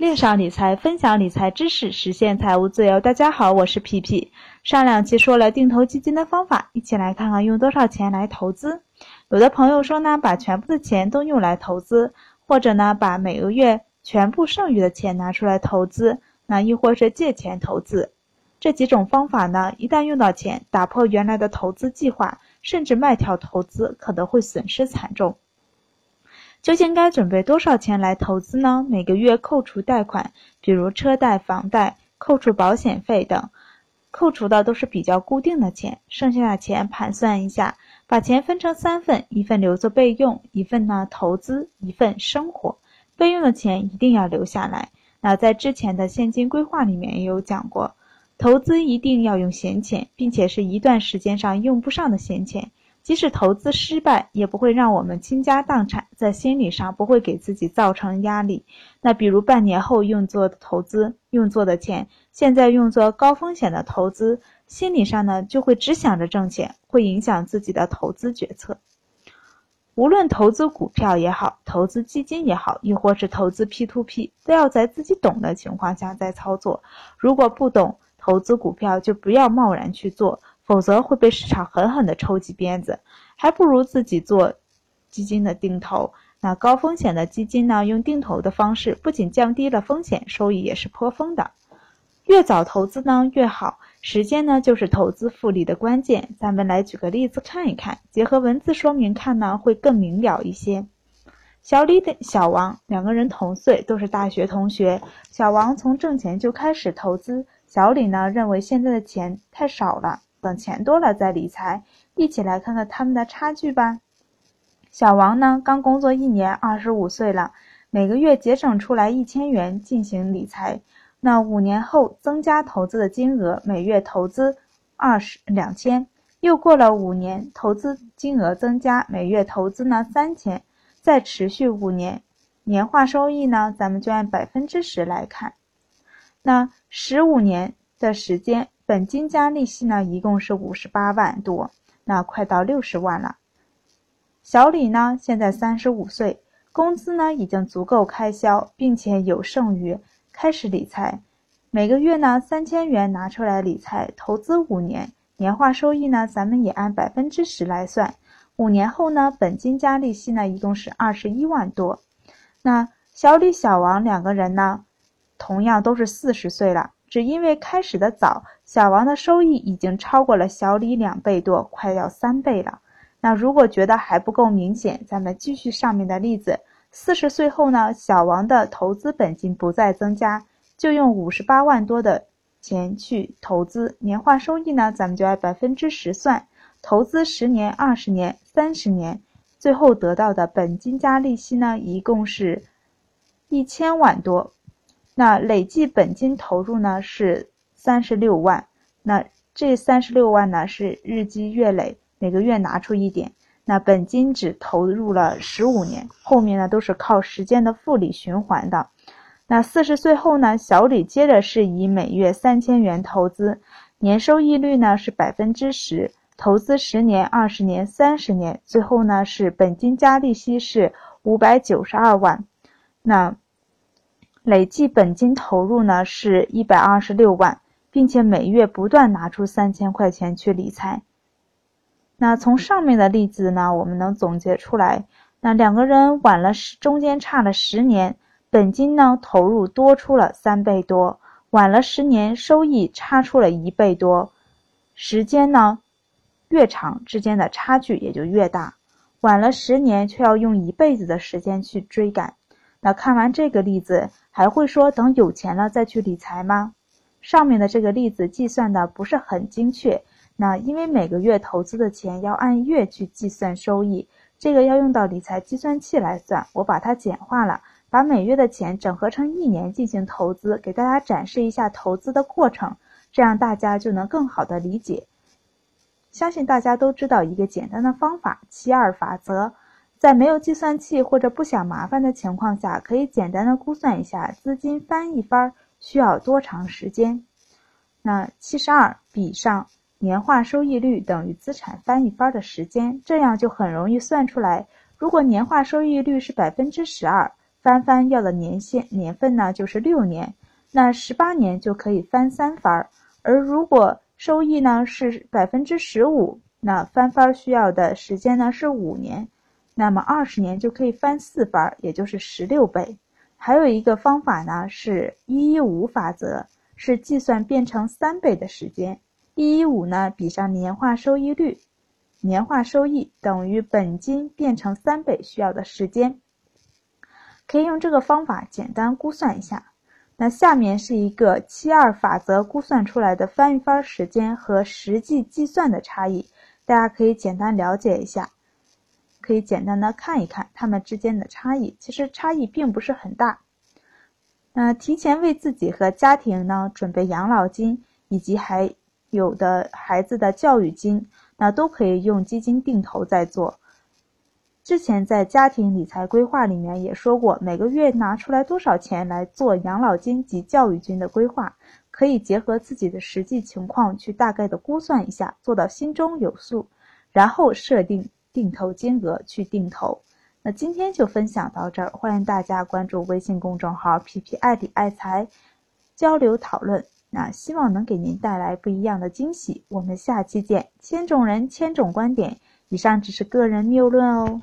恋上理财，分享理财知识，实现财务自由。大家好，我是皮皮。上两期说了定投基金的方法，一起来看看用多少钱来投资。有的朋友说呢，把全部的钱都用来投资，或者呢，把每个月全部剩余的钱拿出来投资，那亦或是借钱投资。这几种方法呢，一旦用到钱，打破原来的投资计划，甚至卖掉投资，可能会损失惨重。究竟该准备多少钱来投资呢？每个月扣除贷款，比如车贷、房贷，扣除保险费等，扣除的都是比较固定的钱。剩下的钱盘算一下，把钱分成三份：一份留作备用，一份呢投资，一份生活。备用的钱一定要留下来。那在之前的现金规划里面也有讲过，投资一定要用闲钱，并且是一段时间上用不上的闲钱。即使投资失败，也不会让我们倾家荡产，在心理上不会给自己造成压力。那比如半年后用作投资用作的钱，现在用作高风险的投资，心理上呢就会只想着挣钱，会影响自己的投资决策。无论投资股票也好，投资基金也好，亦或是投资 P to P，都要在自己懂的情况下再操作。如果不懂投资股票，就不要贸然去做。否则会被市场狠狠地抽起鞭子，还不如自己做基金的定投。那高风险的基金呢？用定投的方式，不仅降低了风险，收益也是颇丰的。越早投资呢越好，时间呢就是投资复利的关键。咱们来举个例子看一看，结合文字说明看呢会更明了一些。小李的小王两个人同岁，都是大学同学。小王从挣钱就开始投资，小李呢认为现在的钱太少了。等钱多了再理财，一起来看看他们的差距吧。小王呢，刚工作一年，二十五岁了，每个月节省出来一千元进行理财。那五年后增加投资的金额，每月投资二十两千。又过了五年，投资金额增加，每月投资呢三千。再持续五年，年化收益呢，咱们就按百分之十来看。那十五年的时间。本金加利息呢，一共是五十八万多，那快到六十万了。小李呢，现在三十五岁，工资呢已经足够开销，并且有剩余，开始理财。每个月呢三千元拿出来理财，投资五年，年化收益呢，咱们也按百分之十来算。五年后呢，本金加利息呢，一共是二十一万多。那小李、小王两个人呢，同样都是四十岁了。只因为开始的早，小王的收益已经超过了小李两倍多，快要三倍了。那如果觉得还不够明显，咱们继续上面的例子。四十岁后呢，小王的投资本金不再增加，就用五十八万多的钱去投资，年化收益呢，咱们就按百分之十算，投资十年、二十年、三十年，最后得到的本金加利息呢，一共是一千万多。那累计本金投入呢是三十六万，那这三十六万呢是日积月累，每个月拿出一点，那本金只投入了十五年，后面呢都是靠时间的复利循环的。那四十岁后呢，小李接着是以每月三千元投资，年收益率呢是百分之十，投资十年、二十年、三十年，最后呢是本金加利息是五百九十二万，那。累计本金投入呢是一百二十六万，并且每月不断拿出三千块钱去理财。那从上面的例子呢，我们能总结出来，那两个人晚了十，中间差了十年，本金呢投入多出了三倍多，晚了十年，收益差出了一倍多。时间呢越长，之间的差距也就越大。晚了十年，却要用一辈子的时间去追赶。那看完这个例子，还会说等有钱了再去理财吗？上面的这个例子计算的不是很精确。那因为每个月投资的钱要按月去计算收益，这个要用到理财计算器来算。我把它简化了，把每月的钱整合成一年进行投资，给大家展示一下投资的过程，这样大家就能更好的理解。相信大家都知道一个简单的方法——七二法则。在没有计算器或者不想麻烦的情况下，可以简单的估算一下资金翻一番需要多长时间。那七十二比上年化收益率等于资产翻一番的时间，这样就很容易算出来。如果年化收益率是百分之十二，翻番要的年限年份呢就是六年，那十八年就可以翻三番儿。而如果收益呢是百分之十五，那翻番需要的时间呢是五年，那么二十年就可以翻四番，也就是十六倍。还有一个方法呢是一一五法则，是计算变成三倍的时间。一一五呢比上年化收益率，年化收益等于本金变成三倍需要的时间。可以用这个方法简单估算一下。那下面是一个七二法则估算出来的翻一番时间和实际计算的差异，大家可以简单了解一下，可以简单的看一看它们之间的差异，其实差异并不是很大。那提前为自己和家庭呢准备养老金，以及还有的孩子的教育金，那都可以用基金定投在做。之前在家庭理财规划里面也说过，每个月拿出来多少钱来做养老金及教育金的规划，可以结合自己的实际情况去大概的估算一下，做到心中有数，然后设定定投金额去定投。那今天就分享到这儿，欢迎大家关注微信公众号“皮皮爱理爱财”，交流讨论。那希望能给您带来不一样的惊喜。我们下期见！千种人，千种观点。以上只是个人谬论哦。